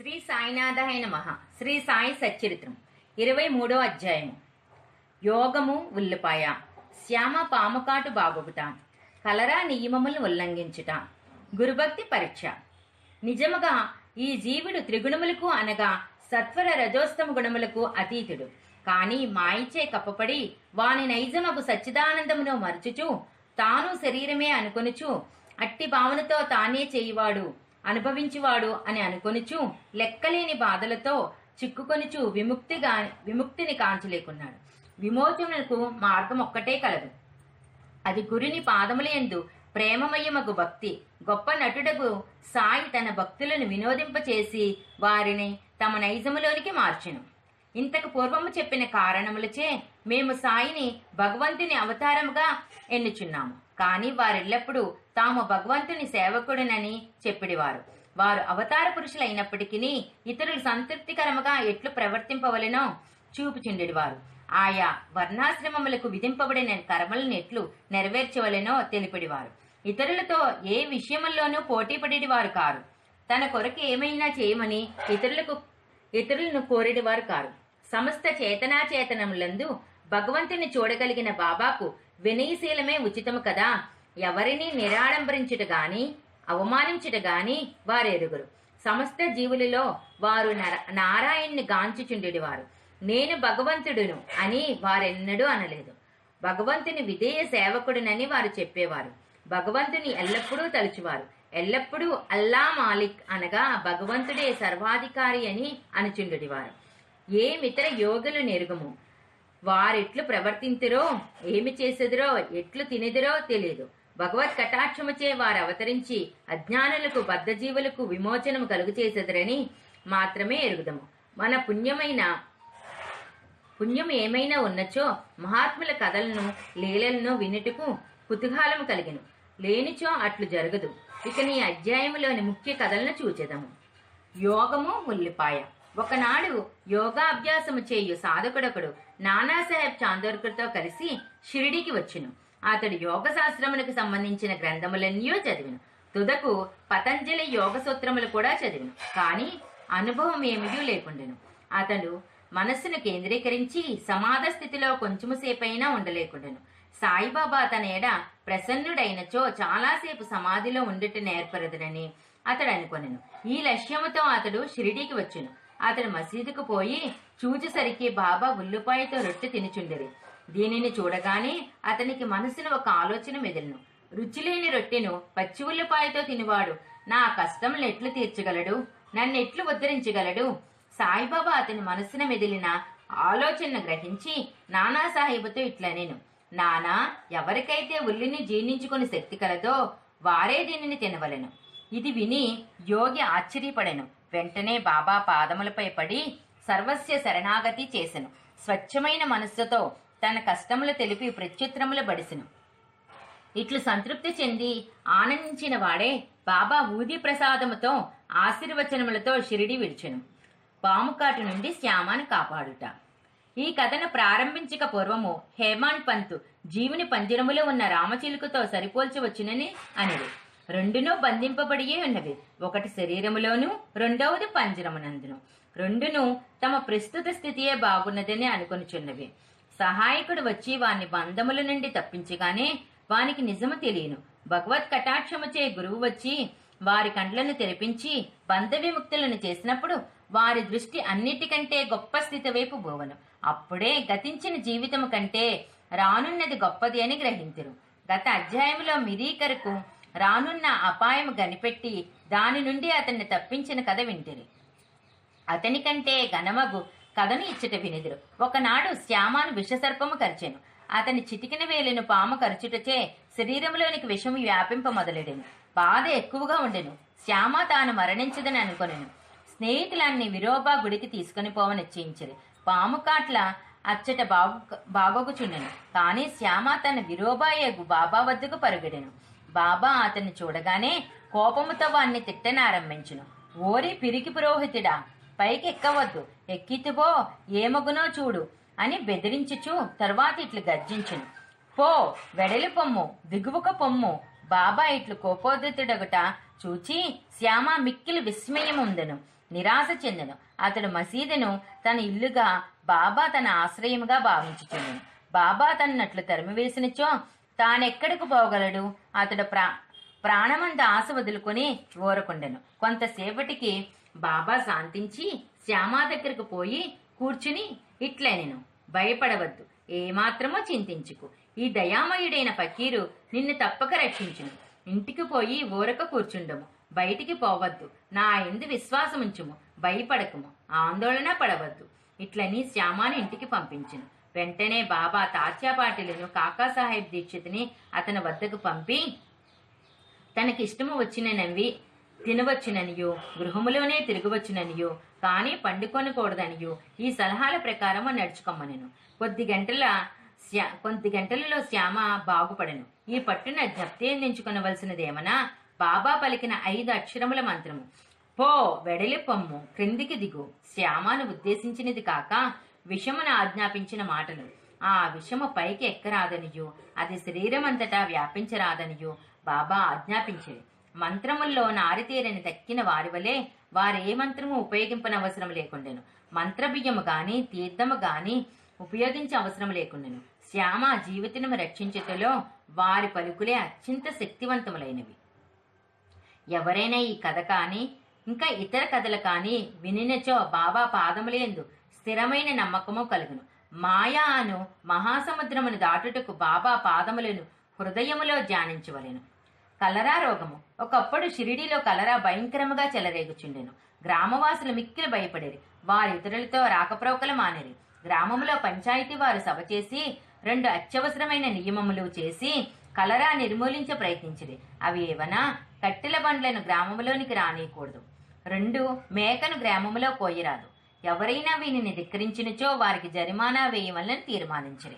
శ్రీ సాయినాథాయ నమః. శ్రీ సాయి సచ్చరిత్రం. ఇరవై మూడో అధ్యాయము. యోగము ఉల్లిపాయ. శ్యామ పాముకాటు బాగొగుట కలరా నియమములను ఉల్లంఘించుట. గురుభక్తి పరీక్ష. నిజముగా ఈ జీవుడు త్రిగుణములకు అనగా సత్వర రజోస్తమ గుణములకు అతీతుడు. కాని మాయిచే కప్పపడి వాని నైజమగు సచ్చిదానందమును మరచుచు తాను శరీరమే అనుకొనుచు అట్టి భావనతో తానే చేయువాడు అనుభవించువాడు అని అనుకొనిచు లెక్కలేని బాధలతో చిక్కుకొనిచు విముక్తిగా విముక్తిని కాంచలేకున్నాడు. విమోచనకు మార్గం ఒక్కటే కలదు. అది గురుని పాదములందు ప్రేమమయమగు భక్తి గొప్ప నటుడకు సాయి తన భక్తులను వినోదింపచేసి వారిని తమ నైజములోనికి మార్చెను. ఇంతకు పూర్వము చెప్పిన కారణములచే మేము సాయిని భగవంతుని అవతారముగా ఎన్నుచున్నాము. కానీ వారెల్లప్పుడూ తాము భగవంతుని సేవకుడినని చెప్పిడివారు. వారు అవతార పురుషులైనప్పటికీ ఇతరులు సంతృప్తికరముగా ఎట్లు ప్రవర్తింపవలెనో చూపుచుండెడివారు. ఆయా వర్ణాశ్రమములకు విధింపబడిన కర్మలను ఎట్లు నెరవేర్చవలెనో తెలిపిడివారు. ఇతరులతో ఏ విషయముల్లోనూ పోటీపడేవారు కారు. తన కొరకు ఏమైనా చేయమని ఇతరులకు ఇతరులను కోరేటివారు కారు. సమస్త చేతనాచేతనములందు భగవంతుని చూడగలిగిన బాబాకు వినయశీలమే ఉచితము కదా? ఎవరిని నిరాడంబరించుట గాని అవమానించుట గాని వారెరుగురు. సమస్త జీవులలో వారు నర- నారాయణ్ణి గాంచుచుండెడివారు. నేను భగవంతుడును అని వారెన్నడూ అనలేదు. భగవంతుని విధేయ సేవకుడునని వారు చెప్పేవారు. భగవంతుని ఎల్లప్పుడూ తలుచువారు. ఎల్లప్పుడూ అల్లా మాలిక్ అనగా భగవంతుడే సర్వాధికారి అని అనుచుండుడివారు. ఏమితర యోగులు నెరుగుము? వారెట్లు ప్రవర్తింతురో ఏమి చేసెదురో ఎట్లు తినెదురో తెలియదు భగవత్ కటాక్షముచే వారు అవతరించి అజ్ఞానులకు బద్ధజీవులకు విమోచనము కలుగు చేసెదరని మాత్రమే ఎరుగుదము. మన పుణ్యమైన పుణ్యం ఏమైనా ఉన్నచో మహాత్ముల కథలను లీలలను వినుటకు కుతూహలం కలిగెను. లేనిచో అట్లు జరగదు. ఇక నీ అధ్యాయములోని ముఖ్య కథలను చూచెదము. యోగము ఉల్లిపాయ ఒకనాడు యోగాభ్యాసము చేయు సాధకుడొకడు నానాసాహెబ్ చాందోర్కర్తో కలిసి షిరిడికి వచ్చును. అతడు యోగ శాస్త్రములకు సంబంధించిన గ్రంథములన్నీ చదివిను. తుదకు పతంజలి యోగ సూత్రములు కూడా చదివిను. కానీ అనుభవం ఏమీ లేకుండెను. అతడు మనస్సును కేంద్రీకరించి సమాధ స్థితిలో కొంచెము సేపైనా ఉండలేకుండెను. సాయిబాబా తన ఎడ ప్రసన్నుడైనచో చాలాసేపు సమాధిలో ఉండుట నేర్పరదునని అతడు అనుకొనెను. ఈ లక్ష్యముతో అతడు షిరిడీకి వచ్చును. అతడు మసీదుకు పోయి చూచేసరికి బాబా ఉల్లిపాయతో రొట్టె తినుచుండెరి. దీనిని చూడగానే అతనికి మనసును ఒక ఆలోచన మెదిలిను. రుచిలేని రొట్టెను పచ్చి ఉల్లిపాయతో తినివాడు. నా కష్టములు ఎట్లు తీర్చగలడు నన్ను ఎట్లు ఉద్ధరించగలడు? సాయిబాబా అతని మనసున మెదిలిన ఆలోచనను గ్రహించి నానా సాహెబుతో ఇట్లనేను నానా ఎవరికైతే ఉల్లిని జీర్ణించుకుని శక్తి కలదో వారే దీనిని తినవలెను. ఇది విని యోగి ఆశ్చర్యపడెను. వెంటనే బాబా పాదములపై పడి సర్వస్య శరణాగతి చేసెను. స్వచ్ఛమైన మనస్సుతో తన కష్టములు తెలిపి ప్రత్యుత్తరములు బడిసెను. ఇట్లు సంతృప్తి చెంది ఆనందించిన వాడే బాబా ఊది ప్రసాదముతో ఆశీర్వచనములతో షిరిడి విడిచెను. పాముకాటు నుండి శ్యామాను కాపాడుట. ఈ కథను ప్రారంభించక పూర్వము హేమాన్ పంతు జీవుని పంజరములో ఉన్న రామచిలుకతో సరిపోల్చవచ్చునని అనేది రెండును బంధింపబడియే ఉన్నవి. ఒకటి శరీరములోను రెండవది పంజరమునందును. రెండును తమ ప్రస్తుత స్థితియే బాగున్నదని అనుకొనిచున్నవి. సహాయకుడు వచ్చి వాని బంధముల నుండి తప్పించగానే వానికి నిజము తెలియను. భగవత్ కటాక్షముచే గురువు వచ్చి వారి కండ్లను తెరిపించి బంధ విముక్తులను చేసినప్పుడు వారి దృష్టి అన్నిటికంటే గొప్ప స్థితి వైపు పోవను. అప్పుడే గతించిన జీవితము కంటే రానున్నది గొప్పది అని గ్రహించరు గత అధ్యాయంలో మిరీకరకు రానున్న అపాయం కనిపెట్టి దాని నుండి అతన్ని తప్పించిన కథ వింటిరి. అతని కంటే ఘనమగు కథను ఇచ్చట వినిదురు. ఒకనాడు శ్యామాను విషసర్పము కరిచెను. అతని చిటికిన వేలిన పాము కరుచుటచే శరీరంలోనికి విషము వ్యాపింప మొదలెడెను. బాధ ఎక్కువగా ఉండెను. శ్యామ తాను మరణించదని అనుకొనెను. స్నేహితులన్ని విరోబా గుడికి తీసుకుని పోవ నిశ్చయించిరి. పాము కాట్ల అచ్చట బాగు బాగోగుచుండెను. కానీ శ్యామ తన విరోబాయగు బాబా వద్దకు పరుగెడెను. బాబా అతన్ని చూడగానే కోపముతో వాణ్ణి తిట్టనారంభించును. ఓరి పిరికి పురోహితుడా పైకి ఎక్కవద్దు ఎక్కితుపో ఏమగునో చూడు అని బెదిరించుచు తర్వాత ఇట్లు గర్జించును. పో వెడలి పొమ్ము దిగువక పొమ్ము. బాబా ఇట్లు కోపోదితుడగుట చూచి శ్యామ మిక్కిలి విస్మయముందెను నిరాశ చెందెను. అతడు మసీదును తన ఇల్లుగా బాబా తన ఆశ్రయముగా భావించుచుండెను. బాబా తన్నట్లు తరిమివేసినచో తానెక్కడికి పోగలడు? అతడు ప్రా ప్రాణమంత ఆశ వదులుకొని ఊరకుండెను. కొంతసేపటికి బాబా శాంతించి శ్యామా దగ్గరకు పోయి కూర్చుని ఇట్లే నేను భయపడవద్దు. ఏమాత్రమో చింతించుకు. ఈ దయామయుడైన ఫకీరు నిన్ను తప్పక రక్షించును. ఇంటికి పోయి ఊరక కూర్చుండము. బయటికి పోవద్దు. నా ఎందు విశ్వాసముంచుము. భయపడకుము. ఆందోళన పడవద్దు. ఇట్లని శ్యామాను ఇంటికి పంపించును. వెంటనే బాబా తాత్యాపాటిలను కాకాసాహెబ్ దీక్షితిని అతని వద్దకు పంపి తనకిష్టము వచ్చిననవి తినవచ్చుననియో గృహములోనే తిరగవచ్చుననియో కానీ పండుకొనకూడదనియో ఈ సలహాల ప్రకారం నడుచుకోమనెను కొద్ది గంటల శ్యా కొద్ది గంటలలో శ్యామ బాగుపడను. ఈ పట్టున జప్తేందించుకొనవలసినదేమనా బాబా పలికిన ఐదు అక్షరముల మంత్రము. పో వెడలి పొమ్ము క్రిందికి దిగు. శ్యామను ఉద్దేశించినది కాక విషమును ఆజ్ఞాపించిన మాటలు. ఆ విషము పైకి ఎక్కరాదనియో అది శరీరమంతటా వ్యాపించరాదనియో బాబా ఆజ్ఞాపించేది. మంత్రముల్లో నారితేరని దక్కిన వారి వలె వారే మంత్రము ఉపయోగింపనవసరం లేకుండెను. మంత్రబియ్యము గాని తీర్థము గాని ఉపయోగించే అవసరం లేకుండెను. శ్యామ జీవితము రక్షించుటలో వారి పలుకులే అత్యంత శక్తివంతములైనవి. ఎవరైనా ఈ కథ కానీ ఇంకా ఇతర కథలు కానీ వినినచో బాబా పాదములేందు స్థిరమైన నమ్మకము కలుగును. మాయా అను మహాసముద్రమును దాటుటకు బాబా పాదములను హృదయములో ధ్యానించవలెను. కలరా రోగము. ఒకప్పుడు షిరిడీలో కలరా భయంకరముగా చెలరేగుచుండెను. గ్రామవాసులు మిక్కిలి భయపడేది వారి ఇతరులతో రాకపోకలు మానేరి. గ్రామంలో పంచాయతీ వారు సభ చేసి రెండు అత్యవసరమైన నియమములు చేసి కలరా నిర్మూలించ ప్రయత్నించిరి. అవి ఏవనా? కట్టెల బండ్లను గ్రామంలోనికి రానియకూడదు రెండు మేకను గ్రామంలో కోయరాదు. ఎవరైనా వీనిని ధిక్కరించినచో వారికి జరిమానా వేయవలని తీర్మానించిరి.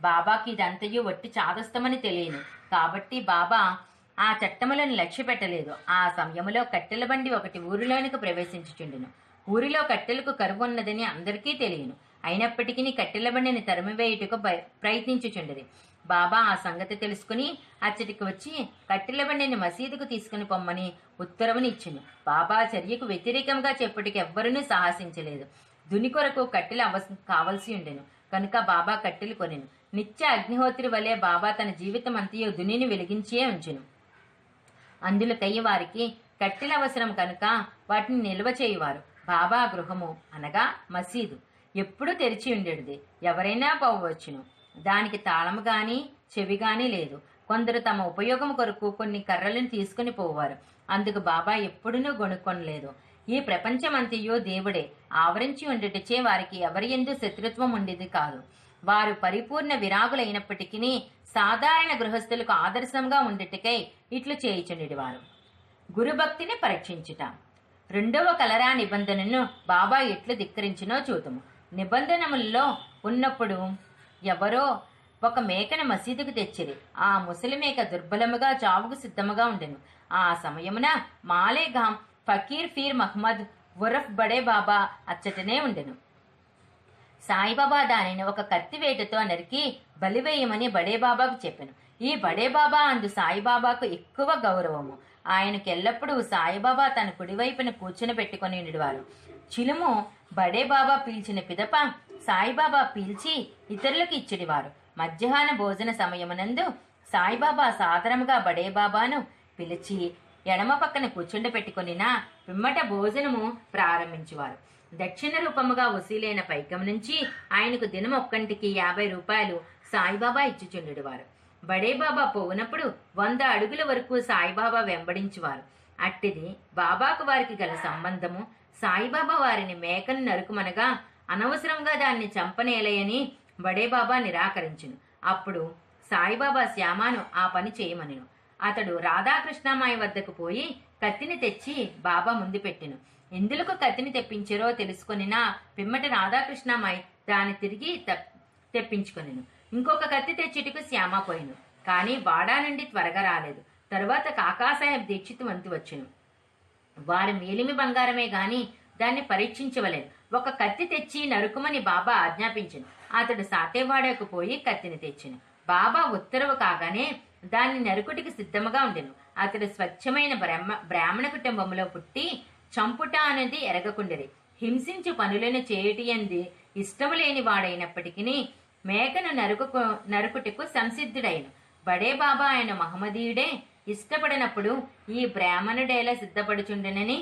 బాబాకి ఇదంతయు వట్టి చాదస్తమని తెలియను. కాబట్టి బాబా ఆ చట్టములను లక్ష్య పెట్టలేదు ఆ సమయంలో కట్టెల బండి ఒకటి ఊరిలోనికి ప్రవేశించుచుండెను. ఊరిలో కట్టెలకు కరువు ఉన్నదని అందరికీ తెలియను. అయినప్పటికీ కట్టెల బండిని తరిమివేయుటకు భయ- బాబా ఆ సంగతి తెలుసుకుని అచ్చటికి వచ్చి కట్టెల బండిని మసీదుకు తీసుకుని పొమ్మని ఉత్తర్వునిచ్చింది బాబా చర్యకు వ్యతిరేకంగా చెప్పుటికి ఎవ్వరూ సాహసించలేదు. దుని కొరకు కట్టెలు అవ కావలసి ఉండెను. కనుక బాబా కట్టెలు కొనెను. నిత్య అగ్నిహోత్రి వలె బాబా తన జీవితం అంతయు దునిని వెలిగించే ఉంచెను. అందులకై వారికి కట్టెల అవసరం కనుక వాటిని నిల్వ చేయువారు. బాబా గృహము అనగా మసీదు. ఎప్పుడూ తెరిచి ఉండేది ఎవరైనా పోవచ్చును. దానికి తాళము గాని చెవి గాని లేదు. కొందరు తమ ఉపయోగం కొరకు కొన్ని కర్రలను తీసుకుని పోవారు. అందుకు బాబా ఎప్పుడునూ గొనుక్కొనలేదు ఈ ప్రపంచమంతయో దేవుడే. ఆవరించి ఉండుటచే వారికి ఎవరి ఎందు శత్రుత్వం ఉండేది కాదు. వారు పరిపూర్ణ విరాగులైనప్పటికీ సాధారణ గృహస్థులకు ఆదర్శంగా ఉండేటికై ఇట్లు చేయుచుండేవారు. గురుభక్తిని పరీక్షించుట. రెండవ కలరా నిబంధనను బాబా ఎట్లు ధిక్కరించినో చూతుము. నిబంధనములలో ఉన్నప్పుడు ఎవరో ఒక మేకను మసీదుకు తెచ్చిరి ఆ ముసలి మేక దుర్బలముగా చావుకు సిద్ధముగా ఉండెను. ఆ సమయమున మాలేగాం ఫకీర్ ఫీర్ మహ్మద్ ఉరఫ్ బడే బాబా అచ్చటనే ఉండెను. సాయిబాబా దానిని ఒక కత్తివేటతో నరికి బలివేయమని బడేబాబాకు చెప్పాను. ఈ బడేబాబా అందు సాయిబాబాకు ఎక్కువ గౌరవము. ఆయనకు ఎల్లప్పుడూ సాయిబాబా తన కుడివైపున కూర్చుని పెట్టుకుని ఉండేవారు. చిలుము బడేబాబా పిలిచిన పిదప సాయిబాబా పీల్చి ఇతరులకు ఇచ్చిడివారు. మధ్యాహ్న భోజన సమయమునందు సాయిబాబా సాదరముగా బడేబాబాను పిలిచి ఎడమ పక్కన కూర్చుండపెట్టుకునినా పిమ్మట భోజనము ప్రారంభించేవారు. దక్షిణ రూపముగా వసూలైన పైకం నుంచి ఆయనకు దినం ఒక్కంటికి యాభై రూపాయలు సాయిబాబా ఇచ్చుచుండెడివారు. బడేబాబా పోవునప్పుడు వంద అడుగుల వరకు సాయిబాబా వెంబడించేవారు. అట్టిది బాబాకు వారికి గల సంబంధము సాయిబాబా వారిని మేకను నరుకుమనగా అనవసరంగా దాన్ని చంపనేలయని బడేబాబా నిరాకరించును. అప్పుడు సాయిబాబా శ్యామాను ఆ పని చేయమనెను. అతడు రాధాకృష్ణమాయి వద్దకు పోయి కత్తిని తెచ్చి బాబా ముందు పెట్టెను. ఎందులకు కత్తిని తెప్పించారో తెలుసుకొనినా పిమ్మటి రాధాకృష్ణమాయి దాన్ని తిరిగి తెప్- తెప్పించుకొనెను. ఇంకొక కత్తి తెచ్చిటికు శ్యామ పోయిను. కానీ వాడా నుండి త్వరగా రాలేదు. తరువాత కాకాసాహెబ్ దీక్షిత్ వంతు వచ్చును. వారి మేలిమి బంగారమే గాని దాన్ని పరీక్షించవలేదు. ఒక కత్తి తెచ్చి నరుకుమని బాబా ఆజ్ఞాపించింది అతడు సాతేవాడకు పోయి కత్తిని తెచ్చెను. బాబా ఉత్తర్వు కాగానే దాన్ని నరుకుటికి సిద్ధముగా ఉండెను. అతడు స్వచ్ఛమైన బ్రహ్మ బ్రాహ్మణ కుటుంబంలో పుట్టి చంపుట అనేది ఎరగకుండిరి హింసించు పనులను చేయటి అంది ఇష్టము లేని వాడైనప్పటికీ మేకను నరుకు నరుకుటకు సంసిద్ధుడైన. బడే బాబా ఆయన మహమ్మదీయుడే. ఇష్టపడినప్పుడు ఈ బ్రాహ్మణుడేలా సిద్ధపడుచుండెనని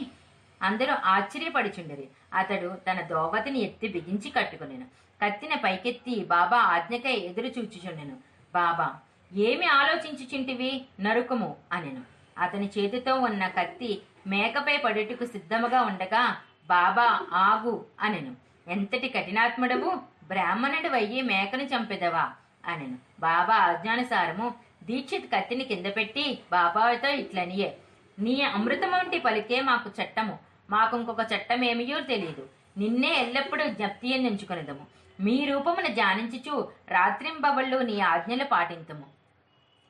అందరూ ఆశ్చర్యపడుచుండిరి అతడు తన దోవతిని ఎత్తి బిగించి కట్టుకునేను. కత్తిన పైకెత్తి బాబా ఆజ్ఞకై ఎదురు చూచుచుండెను. బాబా ఏమి ఆలోచించుచుంటివి? నరుకము అనెను. అతని చేతితో ఉన్న కత్తి మేకపై పడుటకు సిద్ధముగా ఉండగా బాబా ఆగు అనెను. ఎంతటి కఠినాత్ముడవు? బ్రాహ్మణుడు వయ్యి మేకను చంపెదవా అనెను. బాబా ఆజ్ఞానుసారము దీక్షిత్ కత్తిని కింద పెట్టి బాబాతో ఇట్లనియే. నీ అమృతమంటి పలికే మాకు చట్టము. మాకు ఇంకొక చట్టం ఏమియో తెలియదు నిన్నే ఎల్లప్పుడూ జ్ఞప్తి ఎంచుకునేదము మీ రూపమును ధ్యానించుచు రాత్రింబవళ్ళు నీ ఆజ్ఞలు పాటించము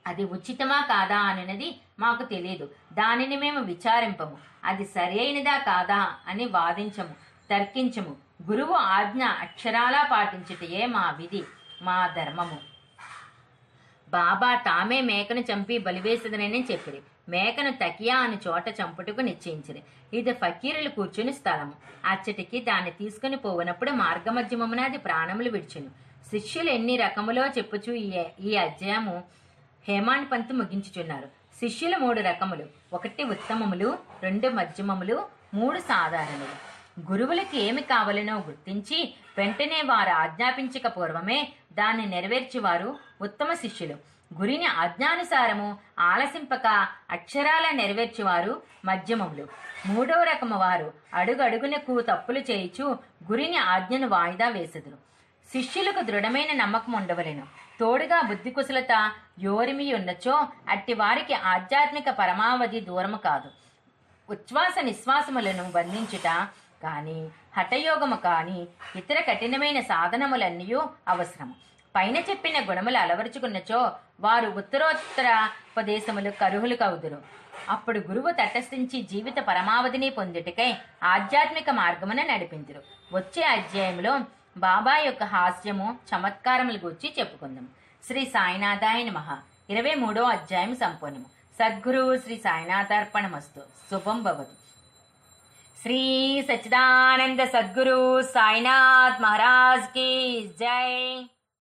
అది ఉచితమా కాదా అన్నది మాకు తెలియదు దానిని మేము విచారింపము. అది సరైనదా కాదా అని వాదించము తర్కించము. గురువు ఆజ్ఞ అక్షరాలా పాటించుటయే మా విధి మా ధర్మము. బాబా తామే మేకను చంపి బలివేసదనని చెప్పిరి. మేకను తకియా అని చోట చంపుటకు నిశ్చయించిరి. ఇది ఫకీరులు కూర్చుని స్థలము. అచ్చటికి దాన్ని తీసుకుని పోవునప్పుడు మార్గమధ్యమమున అది ప్రాణములు విడిచును. శిష్యులు ఎన్ని రకములో చెప్పుచు ఈ ఈ అధ్యాయము హేమాన్ పంత్ ముగించుచున్నారు. శిష్యులు మూడు రకములు. ఒకటి ఉత్తమములు రెండు మధ్యమములు మూడు సాధారణులు. గురువులకి ఏమి కావలనో గుర్తించి వెంటనే వారు ఆజ్ఞాపించక పూర్వమే దాన్ని నెరవేర్చేవారు ఉత్తమ శిష్యులు. గురిని ఆజ్ఞానుసారము ఆలసింపక అక్షరాల నెరవేర్చువారు మధ్యమములు. మూడవ రకము వారు అడుగడుగునకు తప్పులు చేయిచు గురిని ఆజ్ఞను వాయిదా వేసెదురు. శిష్యులకు దృఢమైన నమ్మకం ఉండవలెను. తోడుగా బుద్ధి కుశలత యోరిమి ఉన్నచో అట్టి వారికి ఆధ్యాత్మిక పరమావధి దూరము కాదు. ఉచ్ఛ్వాస నిశ్వాసములను బంధించుట కానీ హఠయోగము కాని ఇతర కఠినమైన సాధనములన్నీ అవసరము. పైన చెప్పిన గుణములు అలవరుచుకున్నచో వారు ఉత్తరోత్తర ఉపదేశములు కరుహులు కవుదురు అప్పుడు గురువు తటస్థించి జీవిత పరమావధిని పొందుటకై ఆధ్యాత్మిక మార్గమున నడిపించరు వచ్చే అధ్యాయంలో బాబా యొక్క హాస్యము చమత్కారముల గురించి చెప్పుకుందాం. శ్రీ సాయినాథాయన మహా ఇరవై మూడో అధ్యాయం సంపూర్ణము. సద్గురువు శ్రీ సాయినాథార్పణమస్తు. శుభం భవతు. శ్రీ సచిదానంద సద్గురు సాయినాథ్ మహారాజ్కి జై.